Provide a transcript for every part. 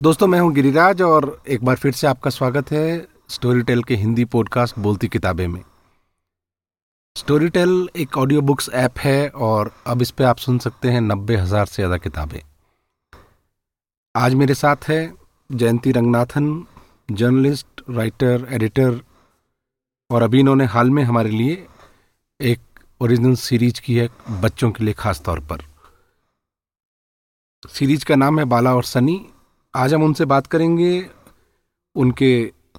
दोस्तों, मैं हूँ गिरिराज और एक बार फिर से आपका स्वागत है स्टोरी टेल के हिंदी पॉडकास्ट बोलती किताबें में। स्टोरी टेल एक ऑडियो बुक्स ऐप है और अब इस पे आप सुन सकते हैं नब्बे हज़ार से ज़्यादा किताबें। आज मेरे साथ है Jayanti Ranganathan journalist writer editor और अभी इन्होंने हाल में हमारे लिए एक ओरिजिनल सीरीज़ की है बच्चों के लिए खास तौर पर। सीरीज़ का नाम है बाला और सनी। आज हम उनसे बात करेंगे उनके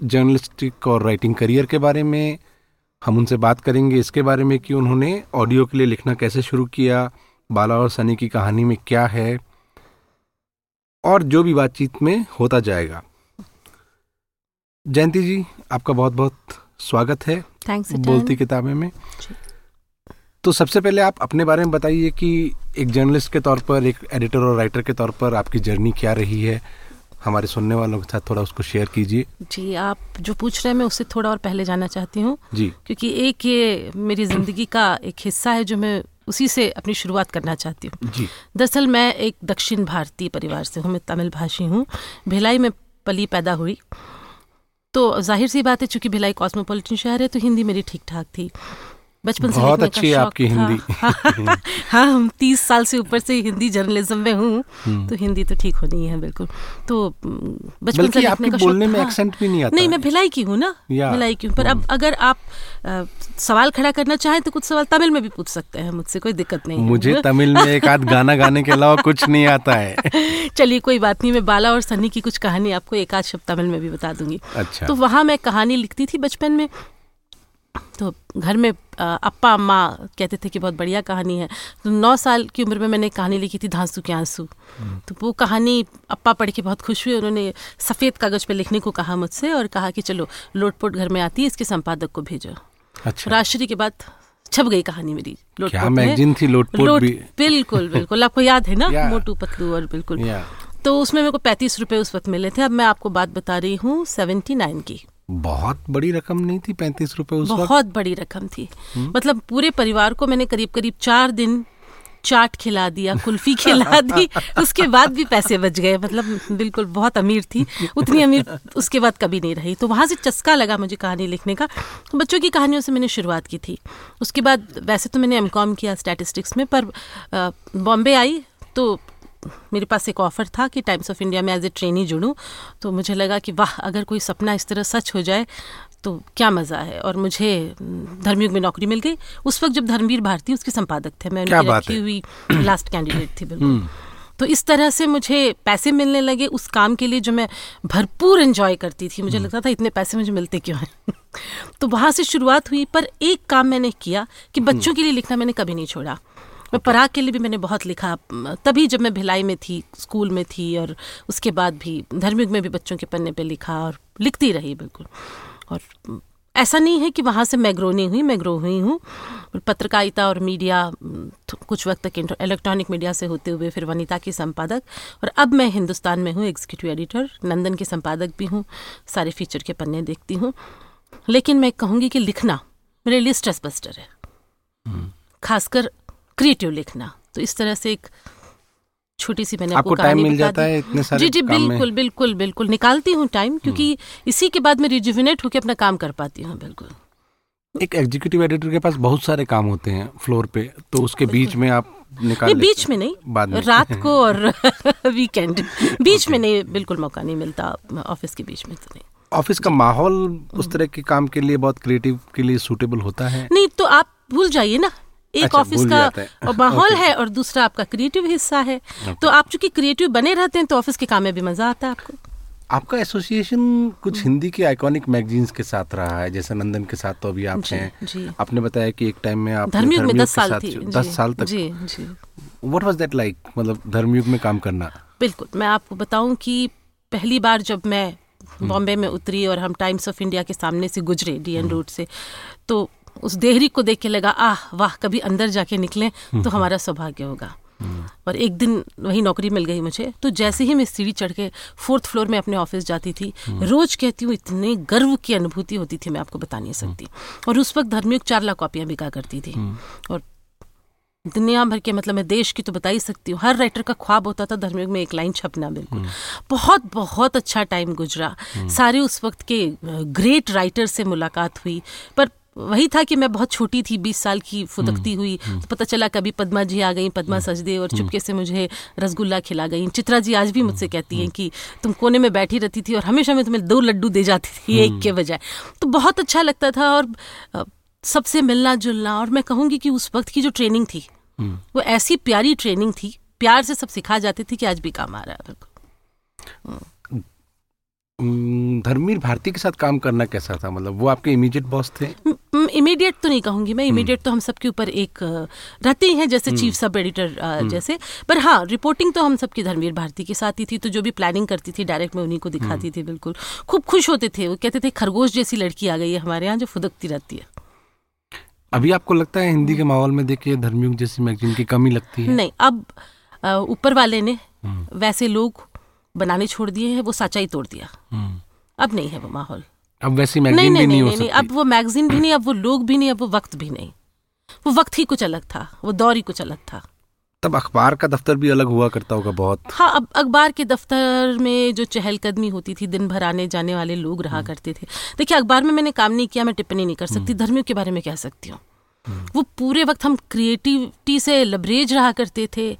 जर्नलिस्टिक और राइटिंग करियर के बारे में। हम उनसे बात करेंगे इसके बारे में कि उन्होंने ऑडियो के लिए लिखना कैसे शुरू किया बाला और सनी की कहानी में क्या है और जो भी बातचीत में होता जाएगा। जयंती जी आपका बहुत बहुत स्वागत है थैंक्स बोलती किताबें में। तो सबसे पहले आप अपने बारे में बताइए कि एक जर्नलिस्ट के तौर पर एक एडिटर और राइटर के तौर पर आपकी जर्नी क्या रही है? हमारे सुनने वालों के साथ थोड़ा उसको शेयर कीजिए। जी आप जो पूछ रहे हैं मैं उससे थोड़ा और पहले जाना चाहती हूँ। जी। क्योंकि एक ये मेरी ज़िंदगी का एक हिस्सा है जो मैं उसी से अपनी शुरुआत करना चाहती हूँ। जी। दरअसल मैं एक दक्षिण भारतीय परिवार से हूँ मैं तमिल भाषी हूँ। भिलाई में पली पैदा हुई। तो ज़ाहिर सी बात है चूँकि भिलाई कॉस्मोपॉलिटन शहर है तो हिंदी मेरी ठीक ठाक थी। बचपन से बहुत अच्छी है आपकी हिंदी। हाँ हम तीस साल से ऊपर से हिंदी जर्नलिज्म में हूँ हम्म। तो हिंदी तो ठीक होनी है बिल्कुल। तो हम्म, बचपन से आपके का बोलने में एक्सेंट भी नहीं आता नहीं मैं भिलाई की हूँ ना भिलाई की हूँ। पर अब अगर आप सवाल खड़ा करना चाहें तो कुछ सवाल तमिल में भी पूछ सकते हैं मुझसे कोई दिक्कत नहीं मुझे तमिल में एक आध गाना गाने के अलावा कुछ नहीं आता है। चलिए कोई बात नहीं मैं बाला और सनी की कुछ कहानी आपको एक आध शब्द तमिल में भी बता दूँगी। अच्छा। तो वहाँ मैं कहानी लिखती थी बचपन में तो घर में अप्पा अम्मा कहते थे कि बहुत बढ़िया कहानी है। तो नौ साल की उम्र में मैंने कहानी लिखी थी धांसू के आँसू। तो वो कहानी अप्पा पढ़ के बहुत खुश हुए उन्होंने सफ़ेद कागज़ पे लिखने को कहा मुझसे और कहा कि चलो लोटपोट घर में आती है इसके संपादक को भेजो। अच्छा। राष्ट्रीय के बाद छप गई कहानी मेरी क्या लोटपोट मैगजीन थी लोटपोट लोट भी? बिल्कुल बिल्कुल। आपको याद है ना मोटू पतलू और बिल्कुल। तो उसमें मेरे को पैंतीस रुपये उस वक्त मिले थे। अब मैं आपको बात बता रही हूँ सेवेंटी नाइन की। बहुत बड़ी रकम नहीं थी पैंतीस रुपए उस वक्त? बहुत बड़ी रकम थी। हुँ? मतलब पूरे परिवार को मैंने करीब करीब चार दिन चाट खिला दिया, कुल्फी खिला दी, उसके बाद भी पैसे बच गए। मतलब बिल्कुल बहुत अमीर थी। उतनी अमीर उसके बाद कभी नहीं रही। तो वहाँ से चस्का लगा मुझे कहानी लिखने का। बच्चों की कहानियों से मैंने शुरुआत की थी। उसके बाद वैसे तो मैंने एम किया स्टैटिस्टिक्स में, पर बॉम्बे आई तो मेरे पास एक ऑफ़र था कि टाइम्स ऑफ़ इंडिया में एज ए ट्रेनी जुड़ूँ। तो मुझे लगा कि वाह अगर कोई सपना इस तरह सच हो जाए तो क्या मज़ा है? और मुझे हम्म, धर्मयुग में नौकरी मिल गई। उस वक्त जब धर्मवीर भारती उसके संपादक थे मैं उनकी रखी हुई लास्ट कैंडिडेट थी बिल्कुल। तो इस तरह से मुझे पैसे मिलने लगे। उस काम के लिए जो मैं भरपूर एंजॉय करती थी मुझे लगता था इतने पैसे मुझे मिलते क्यों हैं? तो वहाँ से शुरुआत हुई पर एक काम मैंने किया कि बच्चों के लिए लिखना मैंने कभी नहीं छोड़ा। मैं पराग के लिए भी मैंने बहुत लिखा। तभी जब मैं भिलाई में थी स्कूल में थी और उसके बाद भी धर्मयुग में भी बच्चों के पन्ने पे लिखा और लिखती रही बिल्कुल। और ऐसा नहीं है कि वहाँ से मैं ग्रो नहीं हुई मैं ग्रो हुई हूँ। पत्रकारिता और मीडिया कुछ वक्त तक इलेक्ट्रॉनिक मीडिया से होते हुए फिर वनिता की संपादक। और अब मैं हिंदुस्तान में हूँ एग्जीक्यूटिव एडिटर नंदन की संपादक भी हूँ सारे फीचर के पन्ने देखती हूँ। लेकिन मैं कहूँगी कि लिखना मेरे लिए स्ट्रेस बस्टर है। खासकर क्रिएटिव लिखना। तो इस तरह से एक छोटी सी मैंने आपको टाइम मिल जाता है इतने सारे जी जी काम में? बिल्कुल बिल्कुल बिल्कुल। निकालती हूँ टाइम क्योंकि इसी के बाद मैं रिजुविनेट होकर अपना काम कर पाती हूँ बिल्कुल। एक एग्जीक्यूटिव एडिटर के पास बहुत सारे काम होते हैं फ्लोर पे तो उसके बीच में आप निकाल बीच में नहीं बाद में। रात को और वीकेंड बीच में नहीं बिल्कुल मौका नहीं मिलता ऑफ़िस के बीच में तो नहीं। ऑफ़िस का माहौल उस तरह के काम के लिए बहुत क्रिएटिव के लिए सूटेबल होता है? नहीं तो आप भूल जाइए ना एक अच्छा, ऑफ़िस भूल का माहौल है और दूसरा आपका क्रिएटिव हिस्सा है। तो आप चूँकि क्रिएटिव बने रहते हैं तो ऑफ़िस के काम में भी मज़ा आता है आपको। आपका एसोसिएशन कुछ हिंदी के आइकॉनिक मैगजीन्स के साथ रहा है जैसे नंदन के साथ तो अभी आप हैं। आपने बताया कि एक टाइम में आप धर्मयुग में दस साल थी। दस साल तक जी जी। व्हाट वाज दैट लाइक मतलब धर्मयुग में काम करना? बिल्कुल मैं आपको बताऊँ कि पहली बार जब मैं बॉम्बे में उतरी और हम टाइम्स ऑफ़ इंडिया के सामने से गुजरे डीएन रोड से तो उस देहरी को देख के लगा आह वाह कभी अंदर जाके निकले तो हमारा सौभाग्य होगा। और एक दिन वही नौकरी मिल गई मुझे। तो जैसे ही मैं सीढ़ी चढ़ के फोर्थ फ्लोर में अपने ऑफ़िस जाती थी रोज कहती हूँ इतने गर्व की अनुभूति होती थी मैं आपको बता नहीं सकती। और उस वक्त धर्मयुग चार लाख कॉपियाँ बिका करती थी। और दुनिया भर के मतलब मैं देश की तो बता ही सकती हूँ हर राइटर का ख्वाब होता था धर्मयुग में एक लाइन छपना बिल्कुल। बहुत बहुत अच्छा टाइम गुजरा। सारे उस वक्त के ग्रेट राइटर से मुलाकात हुई पर वही था कि मैं बहुत छोटी थी बीस साल की फुदकती हुई तो पता चला कभी पद्मा जी आ गई पद्मा सजदे और चुपके से मुझे रसगुल्ला खिला गई। चित्रा जी आज भी मुझसे कहती हैं कि तुम कोने में बैठी रहती थी और हमेशा मैं तुम्हें दो लड्डू दे जाती थी एक के बजाय। तो बहुत अच्छा लगता था और सबसे मिलना जुलना और मैं कहूँगी कि उस वक्त की जो ट्रेनिंग थी वो ऐसी प्यारी ट्रेनिंग थी प्यार से सब सिखा जाती थी कि आज भी काम आ रहा है। धर्मवीर भारती के साथ काम करना कैसा था? मतलब वो आपके इमीडिएट बॉस थे? इमीडिएट तो नहीं कहूँगी मैं। इमीडिएट तो हम सबके ऊपर एक रहते हैं जैसे चीफ सब एडिटर जैसे। पर हाँ रिपोर्टिंग तो हम सबकी धर्मवीर भारती के साथ ही थी तो जो भी प्लानिंग करती थी डायरेक्ट मैं उन्हीं को दिखाती थी बिल्कुल। खूब खुश होते थे। वो कहते थे खरगोश जैसी लड़की आ गई है हमारे यहाँ जो फुदकती रहती है। अभी आपको लगता है हिंदी के माहौल में देखिए धर्मयुग जैसी मैगजीन की कमी लगती है? नहीं अब ऊपर वाले ने हम्म। वैसे लोग बनाने छोड़ दिए हैं वो सच्चाई तोड़ दिया हम्म। अब नहीं है वो माहौल अब वैसी मैगजीन नहीं, नहीं, भी नहीं, नहीं, नहीं, अब वो मैगजीन भी नहीं अब वो लोग भी नहीं अब वो वक्त भी नहीं वो वक्त ही कुछ अलग था वो दौर ही कुछ अलग था तब अखबार का दफ्तर भी अलग हुआ करता होगा बहुत हाँ अब अखबार के दफ्तर में जो चहलकदमी होती थी दिन भर आने जाने वाले लोग रहा हम्म। करते थे देखिए अखबार में मैंने काम नहीं किया मैं टिप्पणी नहीं कर सकती हम्म। धर्मियों के बारे में कह सकती हूँ। वो पूरे वक्त हम क्रिएटिविटी से लबरेज रहा करते थे।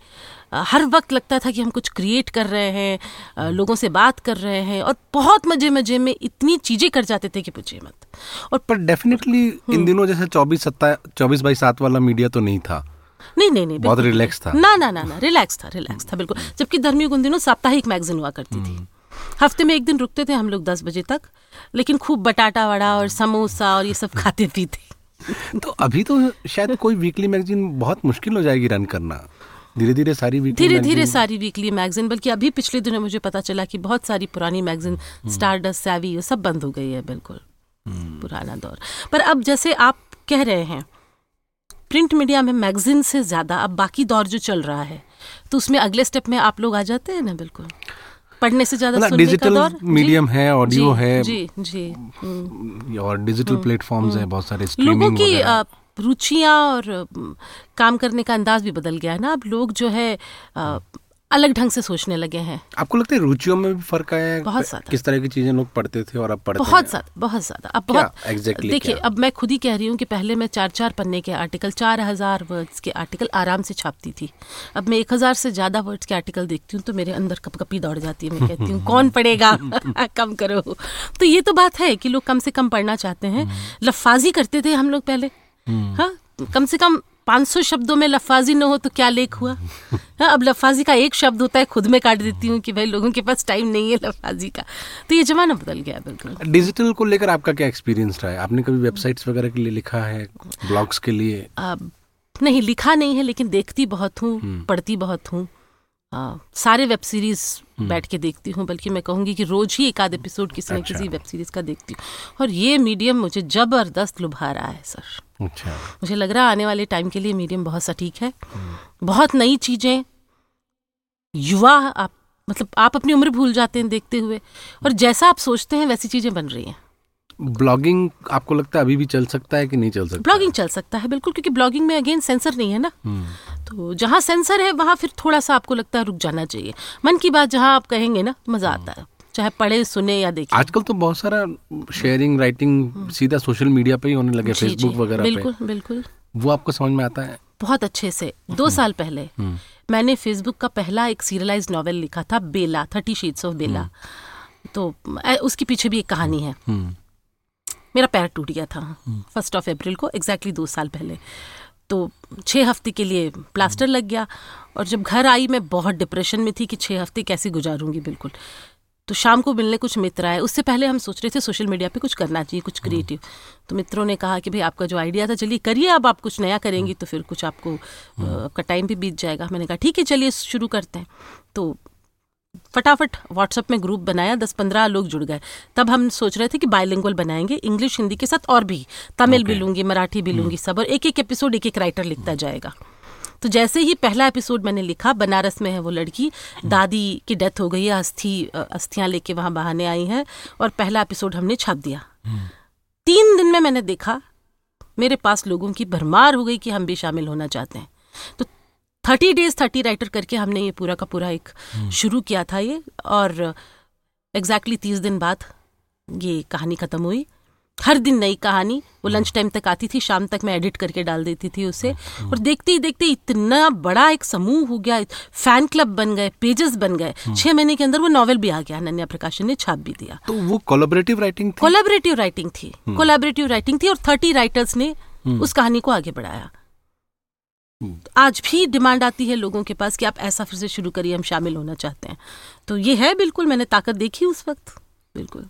हर वक्त लगता था कि हम कुछ क्रिएट कर रहे हैं लोगों से बात कर रहे हैं और बहुत मज़े मज़े में इतनी चीज़ें कर जाते थे कि पूछिए मत। और पर डेफिनेटली इन दिनों जैसे चौबीस सत्ता चौबीस बाई सात वाला मीडिया तो नहीं था। नहीं नहीं नहीं बहुत रिलैक्स था। ना ना ना ना रिलैक्स था रिलैक्स था बिल्कुल। जबकि धर्मियों उन दिनों साप्ताहिक मैगजीन हुआ करती थी। हम्म। हफ़्ते में एक दिन रुकते थे हम लोग दस बजे तक लेकिन खूब बटाटा वड़ा और समोसा और ये सब खाते पीते तो अभी तो शायद कोई वीकली मैगजीन बहुत मुश्किल हो जाएगी रन करना। धीरे धीरे सारी वीकली धीरे धीरे सारी वीकली मैगजीन बल्कि अभी पिछले दिनों मुझे पता चला कि बहुत सारी पुरानी मैगजीन स्टार डस्ट सैवी ये सब बंद हो गई है बिल्कुल। हम्म। पुराना दौर। पर अब जैसे आप कह रहे हैं प्रिंट मीडिया में मैगजीन से ज़्यादा अब बाकी दौर जो चल रहा है तो उसमें अगले स्टेप में आप लोग आ जाते हैं ना बिल्कुल? पढ़ने से ज़्यादा डिजिटल मीडियम है ऑडियो है जी जी। हम्म। और डिजिटल प्लेटफॉर्म्स है बहुत सारे लोगों की रुचियाँ और काम करने का अंदाज भी बदल गया है ना। अब लोग जो है अलग ढंग से सोचने लगे हैं। आपको लगता है रुचियों में भी फ़र्क आया है? बहुत ज़्यादा। किस तरह की चीज़ें लोग पढ़ते थे और अब पढ़ते बहुत ज़्यादा बहुत ज़्यादा। अब बहुत exactly देखिए अब मैं खुद ही कह रही हूँ कि पहले मैं चार चार पन्ने के आर्टिकल चार हज़ार वर्ड्स के आर्टिकल आराम से छापती थी। अब मैं एक हज़ार से ज़्यादा वर्ड्स के आर्टिकल देखती हूँ तो मेरे अंदर कप कपी दौड़ जाती है। मैं कहती हूँ कौन पढ़ेगा? कम करो। तो ये तो बात है कि लोग कम से कम पढ़ना चाहते हैं। हम्म। लफाजी करते थे हम लोग पहले। हम्म। हाँ कम से कम 500 शब्दों में लफाजी न हो तो क्या लेख हुआ? हाँ अब लफाजी का एक शब्द होता है खुद में काट देती हूँ कि भाई लोगों के पास टाइम नहीं है लफाजी का। तो ये जमाना बदल गया बिल्कुल। डिजिटल को लेकर आपका क्या एक्सपीरियंस रहा है? आपने कभी वेबसाइट्स वगैरह के लिए लिखा है ब्लॉग्स के लिए? आ, नहीं लिखा नहीं है लेकिन देखती बहुत हूँ हम्म। पढ़ती बहुत हूँ। आ, सारे वेब सीरीज़ हम्म। बैठ के देखती हूँ बल्कि मैं कहूँगी कि रोज ही एक आध एपिसोड किसी अच्छा। न किसी वेब सीरीज़ का देखती हूँ। और ये मीडियम मुझे ज़बरदस्त लुभा रहा है सर। अच्छा। मुझे लग रहा है आने वाले टाइम के लिए मीडियम बहुत सटीक है। हम्म। बहुत नई चीज़ें। युवा आप मतलब आप अपनी उम्र भूल जाते हैं देखते हुए। और जैसा आप सोचते हैं वैसी चीज़ें बन रही हैं। ब्लॉगिंग आपको लगता है अभी भी चल सकता है कि नहीं चल सकता? ब्लॉगिंग चल सकता है बिल्कुल क्योंकि ब्लॉगिंग में अगेन सेंसर नहीं है ना। हम्म। तो जहाँ सेंसर है वहाँ फिर थोड़ा सा आपको लगता है रुक जाना चाहिए। मन की बात जहाँ आप कहेंगे ना मज़ा आता है। चाहे पढ़े सुने या देखे। आजकल तो बहुत सारा शेयरिंग राइटिंग सीधा सोशल मीडिया पे ही होने लगे फेसबुक वगैरह बिल्कुल बिल्कुल। वो आपको समझ में आता है? बहुत अच्छे से। दो हम्म। साल पहले हम्म। मैंने फेसबुक का पहला एक सीरियलाइज नॉवेल लिखा था Bela thirty shades of Bela तो उसके पीछे भी एक कहानी है। मेरा पैर टूट गया था फ़र्स्ट ऑफ़ अप्रैल को एग्जैक्टली दो साल पहले। तो छः हफ़्ते के लिए प्लास्टर लग गया और जब घर आई मैं बहुत डिप्रेशन में थी कि छः हफ़्ते कैसे गुजारूँगी बिल्कुल। तो शाम को मिलने कुछ मित्र आए, उससे पहले हम सोच रहे थे सोशल मीडिया पे कुछ करना चाहिए, कुछ क्रिएटिव तो मित्रों ने कहा कि भाई आपका जो आइडिया था, चलिए करिए अब आप कुछ नया करेंगी तो फिर कुछ आपको आपका टाइम भी बीत जाएगा। मैंने कहा, ठीक है, चलिए शुरू करते हैं। तो फटाफट व्हाट्सएप में ग्रुप बनाया दस पंद्रह लोग जुड़ गए तब हम सोच रहे थे कि बायलिंगुअल बनाएँगे इंग्लिश हिंदी के साथ और भी तमिल okay. भी लूँगी मराठी भी लूँगी. सब और एक एक एपिसोड एक एक राइटर लिखता जाएगा तो जैसे ही पहला एपिसोड मैंने लिखा बनारस में है वो लड़की hmm. दादी की डेथ हो गई है अस्थि अस्थियाँ लेके वहाँ बहाने आई हैं और पहला एपिसोड हमने छाप दिया hmm. तीन दिन में मैंने देखा मेरे पास लोगों की भरमार हो गई कि हम भी शामिल होना चाहते हैं तो थर्टी डेज़ थर्टी राइटर करके हमने ये पूरा का पूरा एक शुरू किया था ये और एग्जैक्टली तीस दिन बाद ये कहानी ख़त्म हुई। हर दिन नई कहानी वो लंच टाइम तक आती थी शाम तक मैं एडिट करके डाल देती थी उसे। और देखते ही देखते इतना बड़ा एक समूह हो गया फ़ैन क्लब बन गए पेजेस बन गए। छह महीने के अंदर वो नॉवल भी आ गया अनन्या प्रकाशन ने छाप भी दिया। तो वो कोलाबरेटिव राइटिंग कोलाबरेटिव राइटिंग थी कोलाबरेटिव राइटिंग थी और थर्टी राइटर्स ने उस कहानी को आगे बढ़ाया। आज भी डिमांड आती है लोगों के पास कि आप ऐसा फिर से शुरू करिए हम शामिल होना चाहते हैं। तो ये है बिल्कुल मैंने ताकत देखी उस वक्त। बिल्कुल।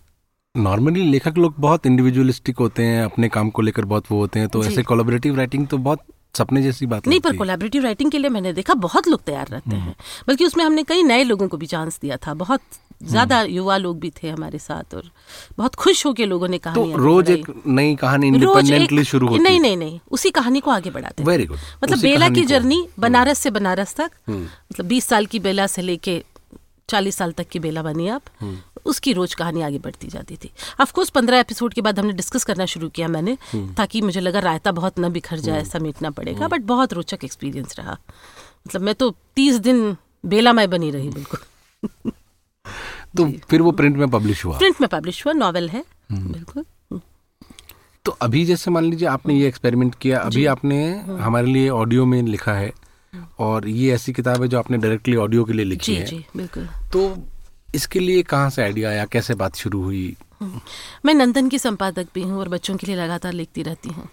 नॉर्मली लेखक लोग बहुत इंडिविजुअलिस्टिक होते हैं अपने काम को लेकर बहुत वो होते हैं तो ऐसे कोलाबरेटिव राइटिंग तो बहुत सपने जैसी बात नहीं पर। कोलैबोरेटिव राइटिंग के लिए मैंने देखा बहुत लोग तैयार रहते हैं। बल्कि उसमें हमने कई नए लोगों को भी चांस दिया था बहुत ज़्यादा युवा लोग भी थे हमारे साथ और बहुत खुश होके लोगों ने तो रोज एक नई कहानी इंडिपेंडेंटली शुरू होती नहीं नहीं नहीं उसी कहानी को आगे बढ़ाते वेरी गुड मतलब बेला की जर्नी बनारस से बनारस तक। हम्म। मतलब बीस साल की बेला से लेके चालीस साल तक की बेला बनी आप। हम्म। उसकी रोज कहानी आगे बढ़ती जाती थी। ऑफकोर्स पंद्रह एपिसोड के बाद हमने डिस्कस करना शुरू किया मैंने हम्म। ताकि मुझे लगा रायता बहुत न बिखर जाए समेटना पड़ेगा बट बहुत रोचक एक्सपीरियंस रहा। मतलब मैं तो तीस दिन बेलामय बनी रही बिल्कुल। तो फिर वो प्रिंट में पब्लिश हुआ? प्रिंट में पब्लिश हुआ नॉवेल है। हम्म। बिल्कुल। तो अभी जैसे मान लीजिए आपने ये एक्सपेरिमेंट किया अभी आपने हमारे लिए ऑडियो में लिखा है और ये ऐसी किताब है जो आपने डायरेक्टली ऑडियो के लिए लिखी जी है। जी बिल्कुल। तो इसके लिए कहाँ से आइडिया आया? कैसे बात शुरू हुई? मैं नंदन की संपादक भी हूँ और बच्चों के लिए लगातार लिखती रहती हूँ।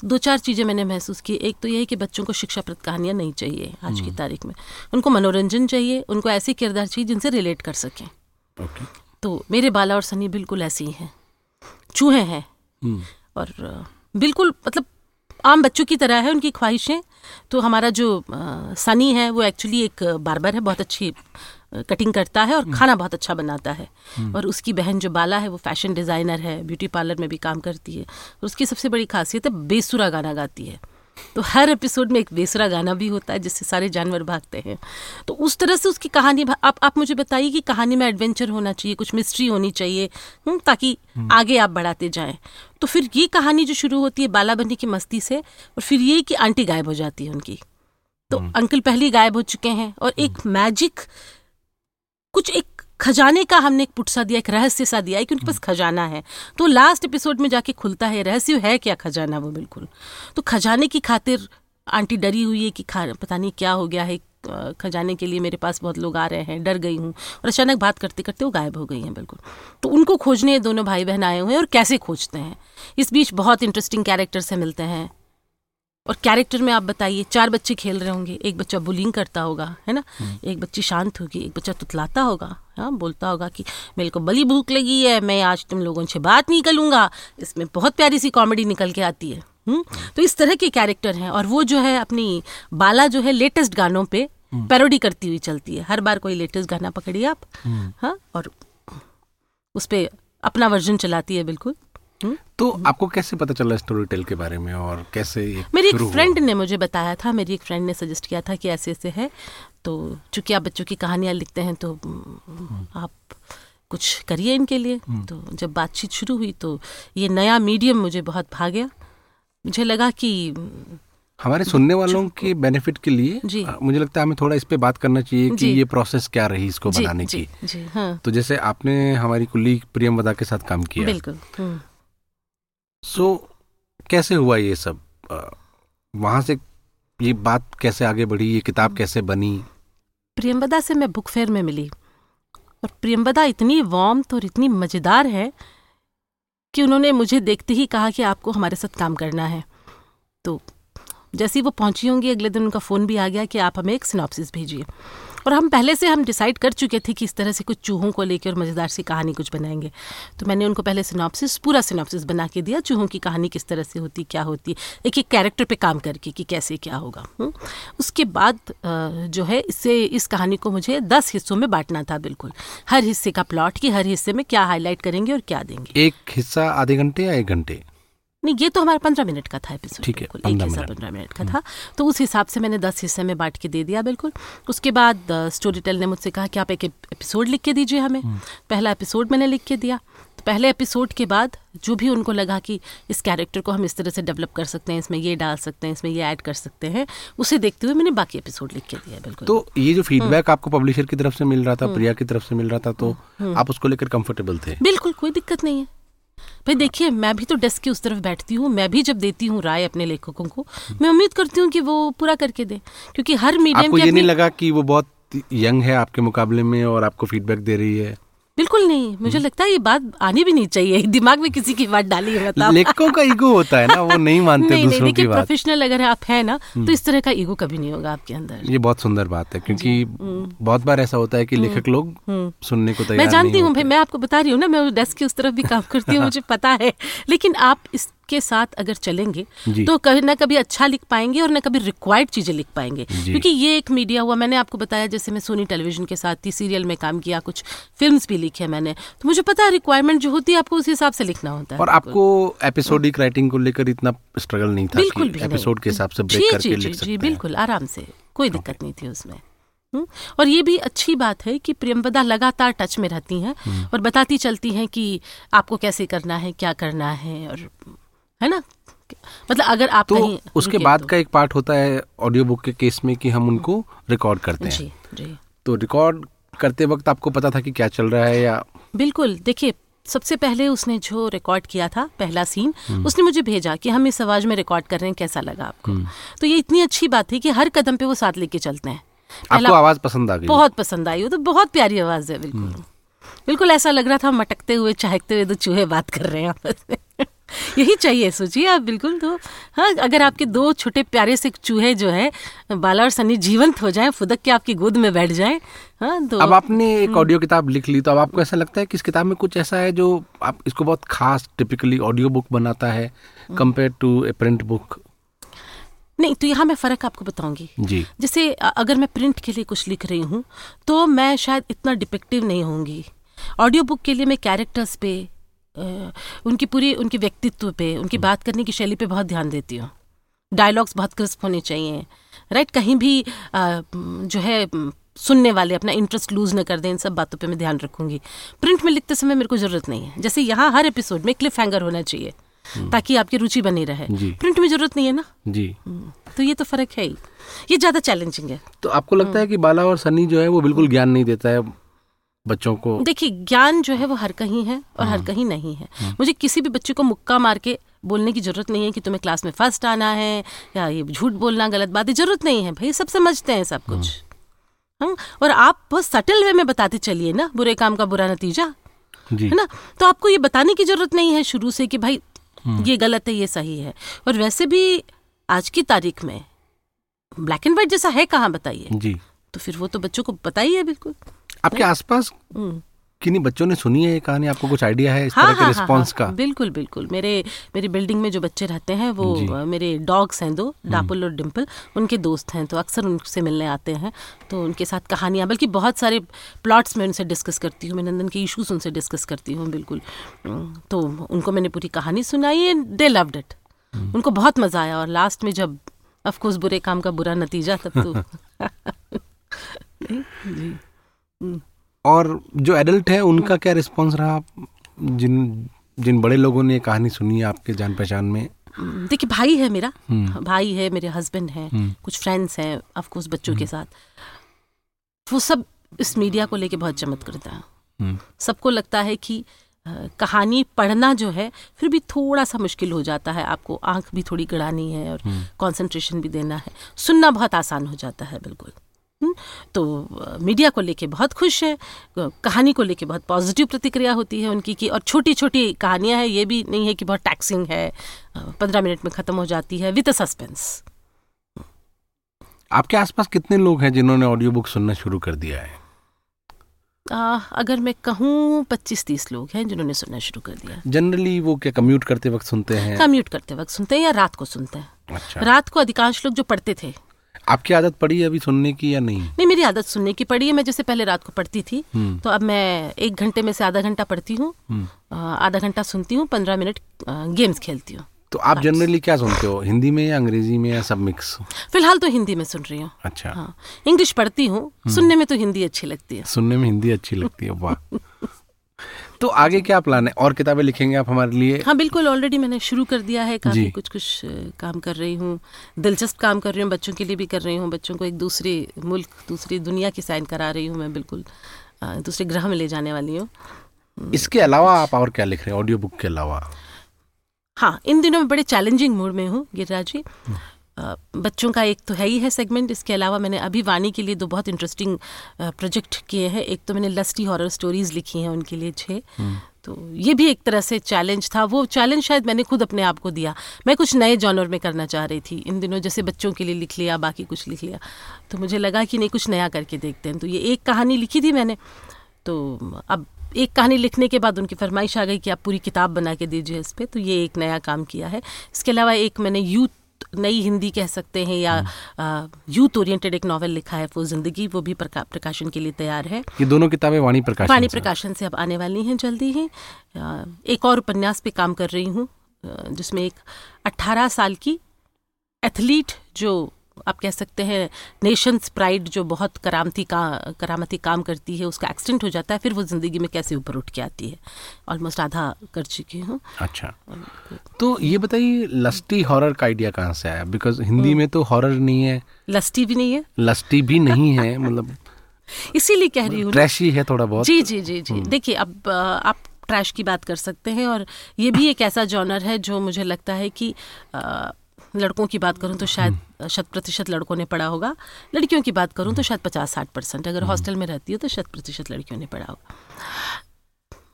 दो चार चीज़ें मैंने महसूस की। एक तो यह है कि बच्चों को शिक्षाप्रद कहानियाँ नहीं चाहिए आज की तारीख में। उनको मनोरंजन चाहिए उनको ऐसे किरदार चाहिए जिनसे रिलेट कर सकें। ओके। तो मेरे बाला और सनी बिल्कुल ऐसे ही हैं। चूहे हैं। हम्म, और बिल्कुल मतलब आम बच्चों की तरह है उनकी ख्वाहिशें। तो हमारा जो अ, सनी है वो एक्चुअली एक बार्बर है बहुत अच्छी कटिंग करता है और खाना बहुत अच्छा बनाता है। और उसकी बहन जो बाला है वो फ़ैशन डिज़ाइनर है ब्यूटी पार्लर में भी काम करती है। और उसकी सबसे बड़ी खासियत है बेसुरा गाना गाती है। तो हर एपिसोड में एक बेसरा गाना भी होता है जिससे सारे जानवर भागते हैं। तो उस तरह से उसकी कहानी आप आप मुझे बताइए कि कहानी में एडवेंचर होना चाहिए कुछ मिस्ट्री होनी चाहिए हम्म, ताकि आगे आप बढ़ाते जाएँ। तो फिर ये कहानी जो शुरू होती है बाला बनी की मस्ती से और फिर ये कि आंटी गायब हो जाती है उनकी। तो अंकल पहले गायब हो चुके हैं और एक मैजिक कुछ एक खजाने का हमने एक पुटसा दिया एक रहस्य सा दिया है कि उनके पास खजाना है। तो लास्ट एपिसोड में जाके खुलता है रहस्य है क्या खजाना वो बिल्कुल? तो खजाने की खातिर आंटी डरी हुई है कि खा पता नहीं क्या हो गया है खजाने के लिए मेरे पास बहुत लोग आ रहे हैं डर गई हूँ। और अचानक बात करते करते वो गायब हो गई हैं बिल्कुल। तो उनको खोजने दोनों भाई बहन आए हुए हैं और कैसे खोजते हैं? इस बीच बहुत इंटरेस्टिंग कैरेक्टर से मिलते हैं। और कैरेक्टर में आप बताइए चार बच्चे खेल रहे होंगे एक बच्चा बुलिंग करता होगा है ना? एक बच्ची शांत होगी एक बच्चा तुतलाता होगा हाँ बोलता होगा कि मेरे को बड़ी भूख लगी है मैं आज तुम लोगों से बात नहीं करूँगा। इसमें बहुत प्यारी सी कॉमेडी निकल के आती है हम्म? तो इस तरह के कैरेक्टर हैं और वो जो है अपनी बाला जो है लेटेस्ट गानों पे पैरोडी करती हुई चलती है। हर बार कोई लेटेस्ट गाना पकड़िए आप हाँ और उस पर अपना वर्जन चलाती है बिल्कुल। हम्म? तो आपको कैसे पता चला स्टोरी टेल के बारे में और कैसे मेरी एक फ्रेंड ने मुझे बताया था मेरी एक फ्रेंड ने सजेस्ट किया था कि ऐसे ऐसे है। तो चूँकि आप बच्चों की कहानियाँ लिखते हैं तो हम्म, आप कुछ करिए इनके लिए। तो जब बातचीत शुरू हुई तो ये नया मीडियम मुझे बहुत भा गया मुझे लगा कि हमारे सुनने वालों के बेनिफिट के लिए जी। मुझे लगता है हमें थोड़ा इस पे बात करना चाहिए कि ये प्रोसेस क्या रही इसको जी बनाने जी की। जी हाँ। तो जैसे आपने हमारी कुली प्रियम वदा के साथ काम किया। बिल्कुल सो कैसे हुआ ये सब? वहाँ से ये बात कैसे आगे बढ़ी? ये किताब कैसे बनी? प्रियंवदा से मैं बुक फेयर में मिली। और प्रियंवदा इतनी वार्म और इतनी मज़ेदार है कि उन्होंने मुझे देखते ही कहा कि आपको हमारे साथ काम करना है। तो जैसे ही वो पहुँची होंगी, अगले दिन उनका फ़ोन भी आ गया कि आप हमें एक सिनॉप्सिस भेजिए। और हम पहले से हम डिसाइड कर चुके थे कि इस तरह से कुछ चूहों को लेकर और मज़ेदार सी कहानी कुछ बनाएँगे। तो मैंने उनको पहले सिनॉप्सिस पूरा सिनॉप्सिस बना के दिया, चूहों की कहानी किस तरह से होती, क्या होती, एक एक कैरेक्टर पर काम करके कि कैसे, क्या होगा हुँ? उसके बाद जो है इससे इस कहानी को मुझे दस हिस्सों में बांटना था बिल्कुल। हर हिस्से का प्लॉट कि हर हिस्से में क्या हाईलाइट करेंगे और क्या देंगे। एक हिस्सा आधे घंटे या एक घंटे? नहीं ये तो हमारा पंद्रह मिनट का था एपिसोड ठीक है, एक हिस्सा पंद्रह मिनट का था। तो उस हिसाब से मैंने दस हिस्से में बांट के दे दिया बिल्कुल। उसके बाद स्टोरी टेल ने मुझसे कहा कि आप एक एपिसोड लिख के दीजिए हमें। पहला एपिसोड मैंने लिख के दिया। तो पहले एपिसोड के बाद जो भी उनको लगा कि इस कैरेक्टर को हम इस तरह से डेवलप कर सकते हैं इसमें ये डाल सकते हैं इसमें ये ऐड कर सकते हैं उसे देखते हुए मैंने बाकी एपिसोड लिख के दिया बिल्कुल। तो ये जो फीडबैक आपको पब्लिशर की तरफ़ से मिल रहा था प्रिया की तरफ़ से मिल रहा था तो आप उसको लेकर कंफर्टेबल थे? बिल्कुल कोई दिक्कत नहीं है। भाई देखिए मैं भी तो डेस्क के उस तरफ़ बैठती हूँ मैं भी जब देती हूँ राय अपने लेखकों को मैं उम्मीद करती हूँ कि वो पूरा करके दे क्योंकि हर मीडियम आपको ये नहीं लगा कि वो बहुत यंग है आपके मुकाबले में और आपको फीडबैक दे रही है? बिल्कुल नहीं। मुझे लगता है ये बात आनी भी नहीं चाहिए। दिमाग में किसी की बात डाली है बताओ। लेखकों का ईगो होता है ना वो नहीं मानते नहीं नहीं दूसरों की बात। प्रोफेशनल अगर आप है ना तो इस तरह का ईगो कभी नहीं होगा आपके अंदर। ये बहुत सुंदर बात है क्योंकि बहुत बार ऐसा होता है कि लेखक लोग सुनने को तैयार मैं जानती हूँ भाई मैं आपको बता रही हूँ ना मैं डेस्क की उस तरफ़ भी काम करती हूँ मुझे पता है। लेकिन आप इसके साथ अगर चलेंगे तो कभी ना कभी अच्छा लिख पाएँगे और ना कभी रिक्वायर्ड चीज़ें लिख पाएँगे। क्योंकि ये एक मीडिया हुआ मैंने आपको बताया जैसे मैं सोनी टेलीविज़न के साथ थी सीरियल में काम किया कुछ फिल्म्स भी लिखे मैंने। तो मुझे पता है रिक्वायरमेंट जो होती है आपको उस हिसाब से लिखना होता है। और आपको एपिसोडिक राइटिंग को लेकर इतना स्ट्रगल नहीं था बिल्कुल भी एपिसोड के हिसाब से ब्रेक करके लिख सकते हैं। बिल्कुल आराम से कोई दिक्कत नहीं थी उसमें। हम्म, और ये भी अच्छी बात है कि प्रियंवदा लगातार टच में रहती हैं हम्म। और बताती चलती हैं कि आपको कैसे करना है क्या करना है और है ना? मतलब अगर आप तो कहीं उसके बाद तो। का एक पार्ट होता है ऑडियो बुक के केस में कि हम उनको रिकॉर्ड करते हैं। जी जी। तो रिकॉर्ड करते वक्त आपको पता था कि क्या चल रहा है या बिल्कुल देखिए सबसे पहले उसने जो रिकॉर्ड किया था पहला सीन हम्म। उसने मुझे भेजा कि हम इस आवाज़ में रिकॉर्ड कर रहे हैं कैसा लगा आपको? तो ये इतनी अच्छी बात थी कि हर कदम पे वो साथ लेके चलते हैं। आपको आवाज़ पसंद आ गई। बहुत पसंद आई वो तो बहुत प्यारी आवाज़ है बिल्कुल। बिल्कुल ऐसा लग रहा था मटकते हुए चहकते हुए दो चूहे बात कर रहे हैं आपस में। यही चाहिए सोचिए आप बिल्कुल तो। हाँ अगर आपके दो छोटे प्यारे से चूहे जो है बाला और सनी जीवंत हो जाए फुदक के आपकी गोद में बैठ जाए हाँ तो अब आपने एक ऑडियो किताब लिख ली तो अब आपको ऐसा लगता है कि इस किताब में कुछ ऐसा है जो आप इसको बहुत खास टिपिकली ऑडियो बुक बनाता है compare to a print book नहीं तो यहाँ मैं फ़र्क आपको बताऊँगी। जी। जैसे अगर मैं प्रिंट के लिए कुछ लिख रही हूँ तो मैं शायद इतना डिपेक्टिव नहीं होंगी। ऑडियो बुक के लिए मैं कैरेक्टर्स पे उनकी पूरी उनके व्यक्तित्व पे उनकी बात करने की शैली पे बहुत ध्यान देती हूँ। डायलॉग्स बहुत क्रिस्प होने चाहिए राइट कहीं भी अ, जो है सुनने वाले अपना इंटरेस्ट लूज न कर दें इन सब बातों पे मैं ध्यान रखूँगी। प्रिंट में लिखते समय मेरे को ज़रूरत नहीं है। जैसे यहाँ हर एपिसोड में क्लिफ हैंगर होना चाहिए ताकि आपकी रुचि बनी रहे। प्रिंट में ज़रूरत नहीं है ना? जी। हम्म, तो ये तो फ़र्क है ही। ये ज़्यादा चैलेंजिंग है। तो आपको लगता है कि बाला और सनी जो है वो बिल्कुल ज्ञान नहीं देता है? बच्चों को देखिए ज्ञान जो है वो हर कहीं है और हर कहीं नहीं है। मुझे किसी भी बच्चे को मुक्का मार के बोलने की ज़रूरत नहीं है कि तुम्हें क्लास में फ़र्स्ट आना है या ये झूठ बोलना गलत बात है ज़रूरत नहीं है भाई सब समझते हैं सब कुछ। हम और आप बहुत सटल वे में बताते चलिए ना बुरे काम का बुरा नतीजा। जी। है ना? तो आपको ये बताने की ज़रूरत नहीं है शुरू से कि भाई ये गलत है ये सही है। और वैसे भी आज की तारीख में ब्लैक एंड व्हाइट जैसा है कहाँ बताइए? जी। तो फिर वो तो बच्चों को बताइए बिल्कुल। आपके आसपास हम्म। किन्हीं बच्चों ने सुनी है ये कहानी? आपको कुछ आइडिया है इस हाँ, तरह के हाँ, रिस्पॉन्स हाँ, हाँ, का? बिल्कुल बिल्कुल। मेरे मेरी बिल्डिंग में जो बच्चे रहते हैं वो। हम्म। मेरे डॉग्स हैं दो डापुल और डिम्पल उनके दोस्त हैं तो अक्सर उनसे मिलने आते हैं। तो उनके साथ कहानियाँ बल्कि बहुत सारे प्लॉट्स में उनसे डिस्कस करती हूँ मैं नंदन के इशूज उनसे डिस्कस करती हूँ बिल्कुल। तो उनको मैंने पूरी कहानी सुनाई and they loved it hmm. उनको बहुत मज़ा आया और लास्ट में जब ऑफ़ कोर्स बुरे काम का बुरा नतीजा तब तो जी। और जो एडल्ट है उनका क्या रिस्पॉन्स रहा? जिन जिन बड़े लोगों ने ये कहानी सुनी है आपके जान पहचान में? देखिए भाई है मेरा। हम्म। भाई है मेरे हस्बैंड हैं हम्म। कुछ फ्रेंड्स हैं ऑफ़ कोर्स बच्चों के साथ। वो सब इस मीडिया को लेके बहुत चमत करता है। हम्म, सबको लगता है कि कहानी पढ़ना जो है फिर भी थोड़ा सा मुश्किल हो जाता है। आपको आँख भी थोड़ी गड़ानी है और कंसंट्रेशन भी देना है। सुनना बहुत आसान हो जाता है बिल्कुल। हम्म, तो मीडिया को लेके बहुत खुश है। कहानी को लेके बहुत पॉजिटिव प्रतिक्रिया होती है उनकी की और छोटी छोटी कहानियाँ हैं ये भी नहीं है कि बहुत टैक्सिंग है। पंद्रह मिनट में ख़त्म हो जाती है विद सस्पेंस आपके आसपास कितने लोग हैं जिन्होंने ऑडियो बुक सुनना शुरू कर दिया है? आ, अगर मैं कहूँ पच्चीस तीस लोग हैं जिन्होंने सुनना शुरू कर दिया जनरली वो क्या कम्यूट करते वक्त सुनते हैं? कम्यूट करते वक्त सुनते हैं या रात को सुनते हैं। अच्छा। रात को अधिकांश लोग जो पढ़ते थे आपकी आदत पड़ी है अभी सुनने की या नहीं? नहीं मेरी आदत सुनने की पड़ी है। मैं जैसे पहले रात को पढ़ती थी हम्म, तो अब मैं एक घंटे में से आधा घंटा पढ़ती हूँ हम्म। आधा घंटा सुनती हूँ पंद्रह मिनट गेम्स खेलती हूँ। तो आप जनरली क्या सुनते हो? हिंदी में या अंग्रेज़ी में या सब मिक्स? फ़िलहाल तो हिंदी में सुन रही हूँ। अच्छा। हाँ इंग्लिश पढ़ती हूँ। सुनने में तो हिंदी अच्छी लगती है। सुनने में हिंदी अच्छी लगती है वाह। तो आगे क्या प्लान है? और किताबें लिखेंगे आप हमारे लिए? हाँ बिल्कुल ऑलरेडी मैंने शुरू कर दिया है काफ़ी कुछ कुछ काम कर रही हूँ। दिलचस्प काम कर रही हूँ बच्चों के लिए भी कर रही हूँ। बच्चों को एक दूसरे मुल्क दूसरी दुनिया की साइन करा रही हूँ मैं बिल्कुल। दूसरे ग्रह में ले जाने वाली हूँ। इसके अलावा आप और क्या लिख रहे हैं? ऑडियो बुक के अलावा? हाँ इन दिनों मैं बड़े चैलेंजिंग मूड में हूँ गिरिराज जी। अ, बच्चों का एक तो है ही है सेगमेंट इसके अलावा मैंने अभी वाणी के लिए दो बहुत इंटरेस्टिंग प्रोजेक्ट किए हैं। एक तो मैंने लस्टी हॉरर स्टोरीज लिखी हैं उनके लिए छः तो ये भी एक तरह से चैलेंज था। वो चैलेंज शायद मैंने खुद अपने आप को दिया। मैं कुछ नए जॉनर में करना चाह रही थी। इन दिनों जैसे बच्चों के लिए लिख लिया बाकी कुछ लिख लिया। तो मुझे लगा कि नहीं कुछ नया करके देखते हैं। तो ये एक कहानी लिखी थी मैंने। तो अब एक कहानी लिखने के बाद उनकी फरमाइश आ गई कि आप पूरी किताब बना के दीजिए इस पर तो ये एक नया काम किया है। इसके अलावा एक मैंने यूथ नई हिंदी कह सकते हैं या यूथ ओरिएंटेड एक नॉवल लिखा है वो ज़िंदगी वो भी प्रका, प्रकाशन के लिए तैयार है। ये दोनों किताबें वाणी प्रकाशन वाणी प्रकाशन से अब आने वाली हैं जल्दी ही। एक और उपन्यास पे काम कर रही हूँ जिसमें एक 18 साल की एथलीट जो आप कह सकते हैं नेशंस प्राइड जो बहुत करामती का करामती काम करती है उसका एक्सीडेंट हो जाता है फिर वो ज़िंदगी में कैसे ऊपर उठ के आती है? ऑलमोस्ट आधा कर चुकी हूँ। अच्छा। तो ये बताइए लस्टी हॉरर का आइडिया कहाँ से आया? बिकॉज़ हिंदी में तो हॉरर नहीं है। लस्टी भी नहीं है? लस्टी भी नहीं है मतलब इसीलिए कह रही हूँ। ट्रैशी है थोड़ा बहुत। जी जी जी जी। देखिए अब आप ट्रैश की बात कर सकते हैं और ये भी एक ऐसा जॉनर है जो मुझे लगता है कि लड़कों की बात करूँ तो शायद शत प्रतिशत लड़कों ने पढ़ा होगा। लड़कियों की बात करूँ तो शायद पचास साठ परसेंट। अगर हॉस्टल में रहती हो तो शत प्रतिशत लड़कियों ने पढ़ा होगा।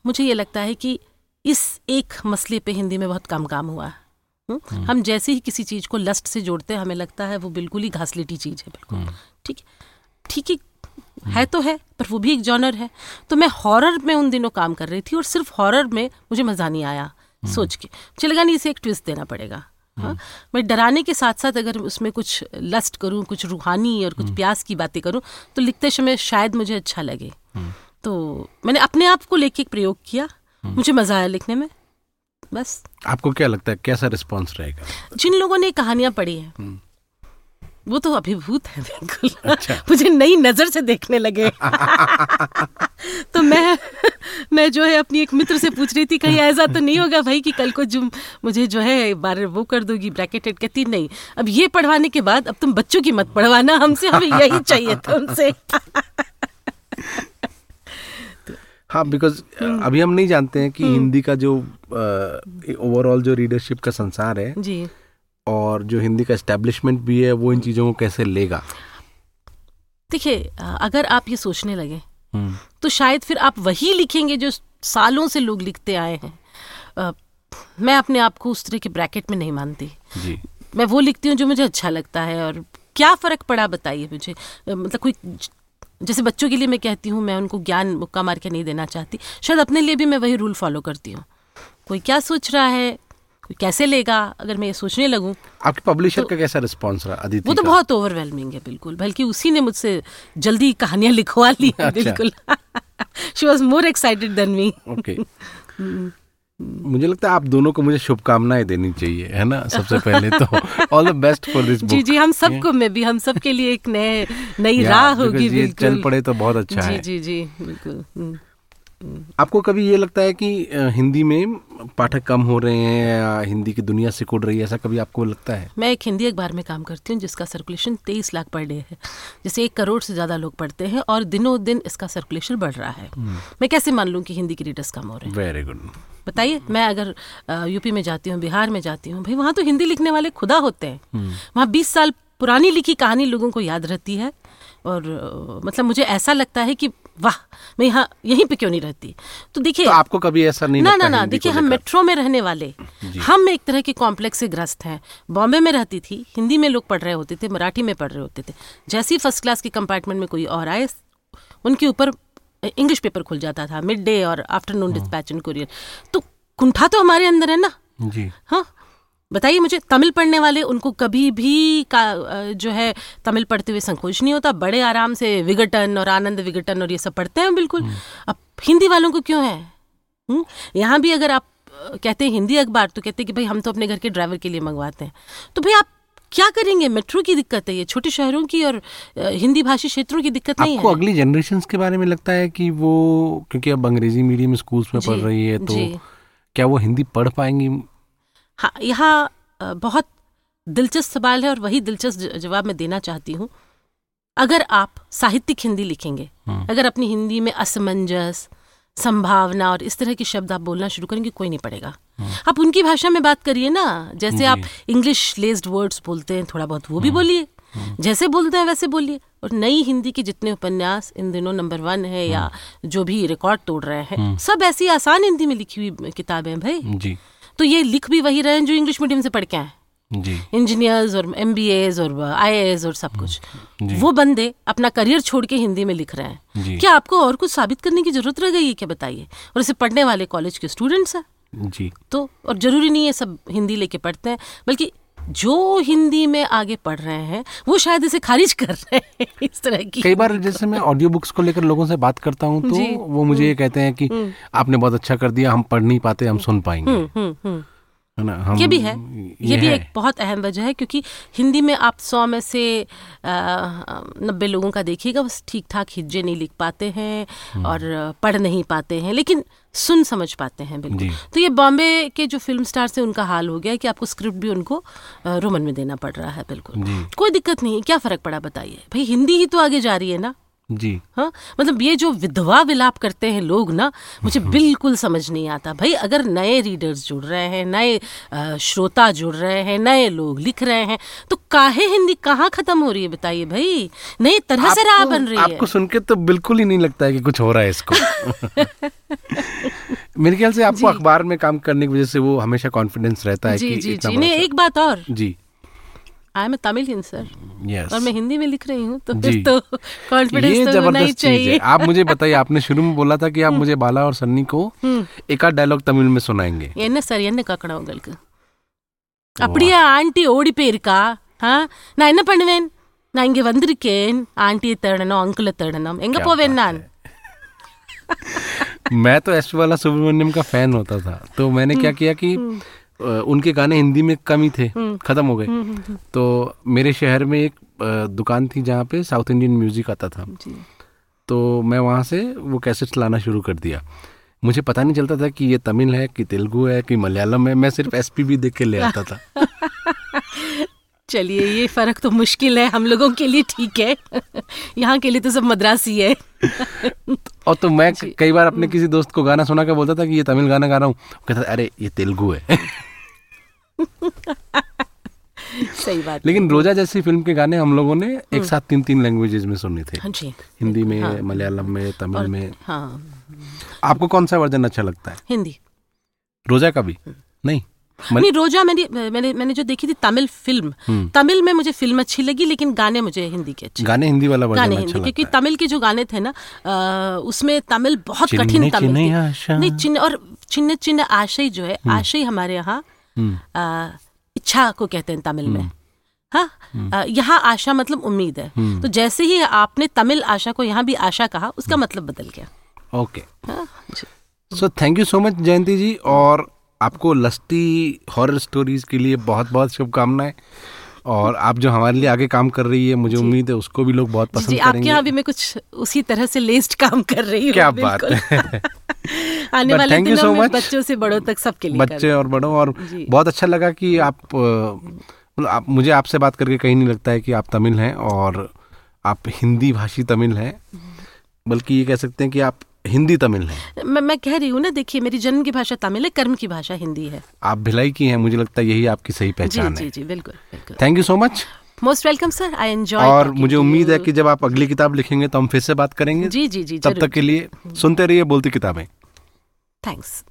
मुझे ये लगता है कि इस एक मसले पे हिंदी में बहुत कम काम हुआ। है? हम जैसे ही किसी चीज़ को लस्ट से जोड़ते हैं हमें लगता है वो बिल्कुल ही घासलेटी चीज़ है बिल्कुल। ठीक है? ठीक है है। तो है पर वो भी एक जॉनर है। तो मैं हॉरर में उन दिनों काम कर रही थी और सिर्फ़ हॉरर में मुझे मज़ा नहीं आया सोच के। मुझे लगा नहीं इसे एक ट्विस्ट देना पड़ेगा। हाँ मैं डराने के साथ साथ अगर उसमें कुछ लस्ट करूँ कुछ रूहानी और कुछ प्यास की बातें करूँ तो लिखते समय शायद मुझे अच्छा लगे। तो मैंने अपने आप को लेके एक प्रयोग किया। मुझे मज़ा आया लिखने में। बस। आपको क्या लगता है कैसा रिस्पॉन्स रहेगा? जिन लोगों ने कहानियाँ पढ़ी हैं वो तो अभिभूत है बिल्कुल। अच्छा। मुझे नई नज़र से देखने लगे। तो मैं मैं जो है अपनी एक मित्र से पूछ रही थी कहीं ऐसा तो नहीं होगा भाई कि कल को जो मुझे जो है बार वो कर दोगी ब्रैकेटेड कहती नहीं अब ये पढ़वाने के बाद अब तुम बच्चों की मत पढ़वाना हमसे हमें यही चाहिए तुमसे। हाँ बिकॉज़ अभी हम नहीं जानते हैं कि हिंदी का जो ओवरऑल जो रीडरशिप का संसार है जी। और जो हिंदी का एस्टेब्लिशमेंट भी है वो इन चीज़ों को कैसे लेगा? देखिए अगर आप ये सोचने लगे हम्म, तो शायद फिर आप वही लिखेंगे जो सालों से लोग लिखते आए हैं। अ, मैं अपने आप को उस तरह के ब्रैकेट में नहीं मानती। जी। मैं वो लिखती हूँ जो मुझे अच्छा लगता है और क्या फ़र्क पड़ा बताइए मुझे? मतलब कोई जैसे बच्चों के लिए मैं कहती हूँ मैं उनको ज्ञान मुक्का मार के नहीं देना चाहती। शायद अपने लिए भी मैं वही रूल फॉलो करती हूँ। कोई क्या सोच रहा है? कैसे लेगा अगर मैं ये सोचने लगूँ? आपके पब्लिशर तो, का कैसा रिस्पॉन्स रहा अदिति वो तो बहुत ओवरवेलमिंग है बिल्कुल। बल्कि उसी ने मुझसे जल्दी कहानियाँ लिखवा ली अच्छा। बिल्कुल। She was more excited than me okay मुझे लगता है आप दोनों को मुझे शुभकामनाएँ देनी चाहिए है ना सबसे पहले तो। All the best for this जी जी हम सबको में भी हम सबके लिए एक नए नई राह होगी ये चल पड़े तो बहुत अच्छा जी है। जी जी बिल्कुल। हम्म। आपको कभी ये लगता है कि हिंदी में पाठक कम हो रहे हैं या हिंदी की दुनिया सिकुड़ रही है ऐसा कभी आपको लगता है? मैं एक हिंदी अखबार में काम करती हूँ जिसका सर्कुलेशन तेईस लाख पर डे है। जैसे एक करोड़ से ज़्यादा लोग पढ़ते हैं और दिनों दिन इसका सर्कुलेशन बढ़ रहा है। मैं कैसे मान लूँ कि हिंदी के रीडर्स कम हो रहे हैं? वेरी गुड बताइए मैं अगर यूपी में जाती हूँ बिहार में जाती हूँ भाई वहाँ तो हिंदी लिखने वाले खुदा होते हैं। वहाँ बीस साल पुरानी लिखी कहानी लोगों को याद रहती है। और मतलब मुझे ऐसा लगता है कि वाह मैं यहाँ यहीं पे क्यों नहीं रहती? तो देखिए तो आपको कभी ऐसा नहीं ना लगता ना ना देखिए हम मेट्रो में रहने वाले हम एक तरह के कॉम्प्लेक्स से ग्रस्त हैं। बॉम्बे में रहती थी हिंदी में लोग पढ़ रहे होते थे मराठी में पढ़ रहे होते थे। जैसे ही फ़र्स्ट क्लास के कंपार्टमेंट में कोई और आए उनके ऊपर इंग्लिश पेपर खुल जाता था मिड डे और आफ्टरनून डिस्पैच एंड कुरियर। तो कुंठा तो हमारे अंदर है ना? जी। हाँ बताइए मुझे तमिल पढ़ने वाले उनको कभी भी का जो है तमिल पढ़ते हुए संकोच नहीं होता? बड़े आराम से विघटन और आनंद विघटन और ये सब पढ़ते हैं बिल्कुल। अब हिंदी वालों को क्यों है? हम्म? यहाँ भी अगर आप कहते हैं हिंदी अखबार तो कहते हैं कि भाई हम तो अपने घर के ड्राइवर के लिए मंगवाते हैं। तो भाई आप क्या करेंगे? मेट्रो की दिक्कत है ये छोटे शहरों की और हिंदी भाषी क्षेत्रों की दिक्कत नहीं आपको है अगली जनरेशन के बारे में लगता है कि वो क्योंकि अब अंग्रेज़ी मीडियम स्कूल्स में पढ़ रही है तो क्या वो हिंदी पढ़ पाएँगी? हाँ यहाँ बहुत दिलचस्प सवाल है और वही दिलचस्प जवाब मैं देना चाहती हूँ। अगर आप साहित्यिक हिंदी लिखेंगे हम्म। अगर अपनी हिंदी में असमंजस संभावना और इस तरह के शब्द आप बोलना शुरू करेंगे कोई नहीं पड़ेगा हम्म। आप उनकी भाषा में बात करिए ना जैसे आप इंग्लिश लेस्ड वर्ड्स बोलते हैं थोड़ा बहुत हम्म। वो भी बोलिए। जैसे बोलते हैं वैसे बोलिए। और नई हिंदी के जितने उपन्यास इन दिनों नंबर वन है या हम्म। जो भी रिकॉर्ड तोड़ रहे हैं सब ऐसी आसान हिंदी में लिखी हुई किताबें हैं भाई। जी। तो ये लिख भी वही रहे हैं जो इंग्लिश मीडियम से पढ़ के आए जी। इंजीनियर्स और एमबीएस और आई एस और सब कुछ। वो बंदे अपना करियर छोड़ के हिंदी में लिख रहे हैं। क्या आपको और कुछ साबित करने की ज़रूरत रह गई है क्या बताइए? और इसे पढ़ने वाले कॉलेज के स्टूडेंट्स हैं? जी। तो और ज़रूरी नहीं है सब हिंदी लेके पढ़ते हैं बल्कि जो हिंदी में आगे पढ़ रहे हैं वो शायद इसे खारिज कर रहे हैं इस तरह की। कई बार जैसे मैं ऑडियो बुक्स को लेकर लोगों से बात करता हूँ तो हम्म। वो मुझे ये कहते हैं कि आपने बहुत अच्छा कर दिया हम पढ़ नहीं पाते हम सुन पाएँगे। हुँ, हुँ, हम्म। है ना हम ये भी है। ये, ये भी है। एक बहुत अहम वजह है क्योंकि हिंदी में आप सौ में से नब्बे लोगों का देखिएगा बस ठीक ठाक हिज्जे नहीं लिख पाते हैं हम्म। और पढ़ नहीं पाते हैं लेकिन सुन समझ पाते हैं बिल्कुल। तो ये बॉम्बे के जो फ़िल्म स्टार से उनका हाल हो गया है कि आपको स्क्रिप्ट भी उनको रोमन में देना पड़ रहा है बिल्कुल। कोई दिक्कत नहीं क्या फ़र्क पड़ा बताइए? भाई हिंदी ही तो आगे जा रही है ना। जी। हाँ मतलब ये जो विधवा विलाप करते हैं लोग ना मुझे बिल्कुल समझ नहीं आता। भाई अगर नए रीडर्स जुड़ रहे हैं नए श्रोता जुड़ रहे हैं नए लोग लिख रहे हैं तो काहे हिंदी कहाँ खत्म हो रही है बताइए भाई? नई तरह से राह बन रही है। आपको सुन के तो बिल्कुल ही नहीं लगता है कि कुछ हो रहा है इसको। मेरे ख्याल से आपको अखबार में काम करने की वजह से वो हमेशा कॉन्फिडेंस रहता है जी कि जी जी। नहीं एक बात और। जी। I am Tamil sir yes और मैं हिंदी में लिख रही हूँ तो जी। फिर तो ये कॉन्फिडेंस तो होना ही जबरदस्त चीज है चाहिए आप मुझे बताइए आपने शुरू में बोला था कि आप मुझे बाला और सन्नी को एक आध डायलॉग तमिल में सुनाएंगे என்ன சார் என்ன காக்கணும் உங்களுக்கு அப்படியே ஆண்டி ஓடி போயிருக்கா ஆ நான் என்ன பண்ணுவேன் நான் இங்க வந்திருக்கேன் ஆண்டியை தேடணும் அங்கிளை தேடணும் எங்க क्या போவேன் बात நான் मैं तो एस वाला सुब्रमण्यम का फैन होता था तो मैंने क्या किया कि अ, उनके गाने हिंदी में कम ही थे खत्म हो गए। तो मेरे शहर में एक दुकान थी जहाँ पे साउथ इंडियन म्यूज़िक आता था। तो मैं वहाँ से वो कैसेट्स लाना शुरू कर दिया। मुझे पता नहीं चलता था कि ये तमिल है कि तेलुगु है कि मलयालम है मैं सिर्फ़ एस पी देख के ले आता था। चलिए ये फ़र्क तो मुश्किल है हम लोगों के लिए ठीक है। यहाँ के लिए तो सब मद्रासी है। और तो मैं कई बार अपने किसी दोस्त को गाना सुना के बोलता था कि ये तमिल गाना गा रहा हूँ। कहता था, अरे ये तेलुगु है। सही बात लेकिन रोजा जैसी फ़िल्म के गाने हम लोगों ने एक साथ तीन तीन लैंग्वेजेस में सुने थे। हाँ जी। हिंदी में हाँ, मलयालम में तमिल में। हाँ। आपको कौन सा वर्जन अच्छा लगता है? हिंदी। रोजा का भी? नहीं? मल- नहीं रोजा मैंने मैंने मैंने जो देखी थी तमिल फ़िल्म। हम्म। तमिल में मुझे फ़िल्म अच्छी लगी लेकिन गाने मुझे हिंदी के अच्छे गाने हिंदी वाला वर्जन गाने अच्छा हिंदी लगता क्योंकि तमिल के जो गाने थे ना उसमें तमिल बहुत कठिन तमिल। नहीं चिन्ह और चिन्ह चिन्ह आशय जो है आशय हमारे यहाँ हम्म, इच्छा को कहते हैं तमिल में। हाँ? अ, यहाँ आशा मतलब उम्मीद है। तो जैसे ही आपने तमिल आशा को यहाँ भी आशा कहा उसका मतलब बदल गया। Okay so thank you so much Jayanti ji और आपको लस्टी हॉरर स्टोरीज के लिए बहुत बहुत शुभकामनाएँ। और आप जो हमारे लिए आगे काम कर रही है मुझे उम्मीद है उसको भी लोग बहुत जी पसंद आपके करेंगे। यहाँ भी मैं कुछ उसी तरह से लेस्ट काम कर रही हूँ क्या बात है। आने But वाले दिनों so में बच्चों से बड़ों तक सबके लिए बच्चे और बड़ों और बहुत अच्छा लगा कि आप मतलब आप मुझे आपसे बात करके कहीं नहीं लगता है कि आप तमिल हैं और आप हिंदी भाषी तमिल हैं बल्कि ये कह सकते हैं कि आप हिंदी तमिल है मैं मैं कह रही हूँ ना देखिए मेरी जन्म की भाषा तमिल है कर्म की भाषा हिंदी है। आप भिलाई की हैं मुझे लगता है यही आपकी सही पहचान जी है। जी बिल्कुल बिल्कुल। Thank you so much most welcome sir I enjoy और मुझे उम्मीद है कि जब आप अगली किताब लिखेंगे तो हम फिर से बात करेंगे। जी जी जी तब तक के लिए सुनते रहिए बोलती किताबें। थैंक्स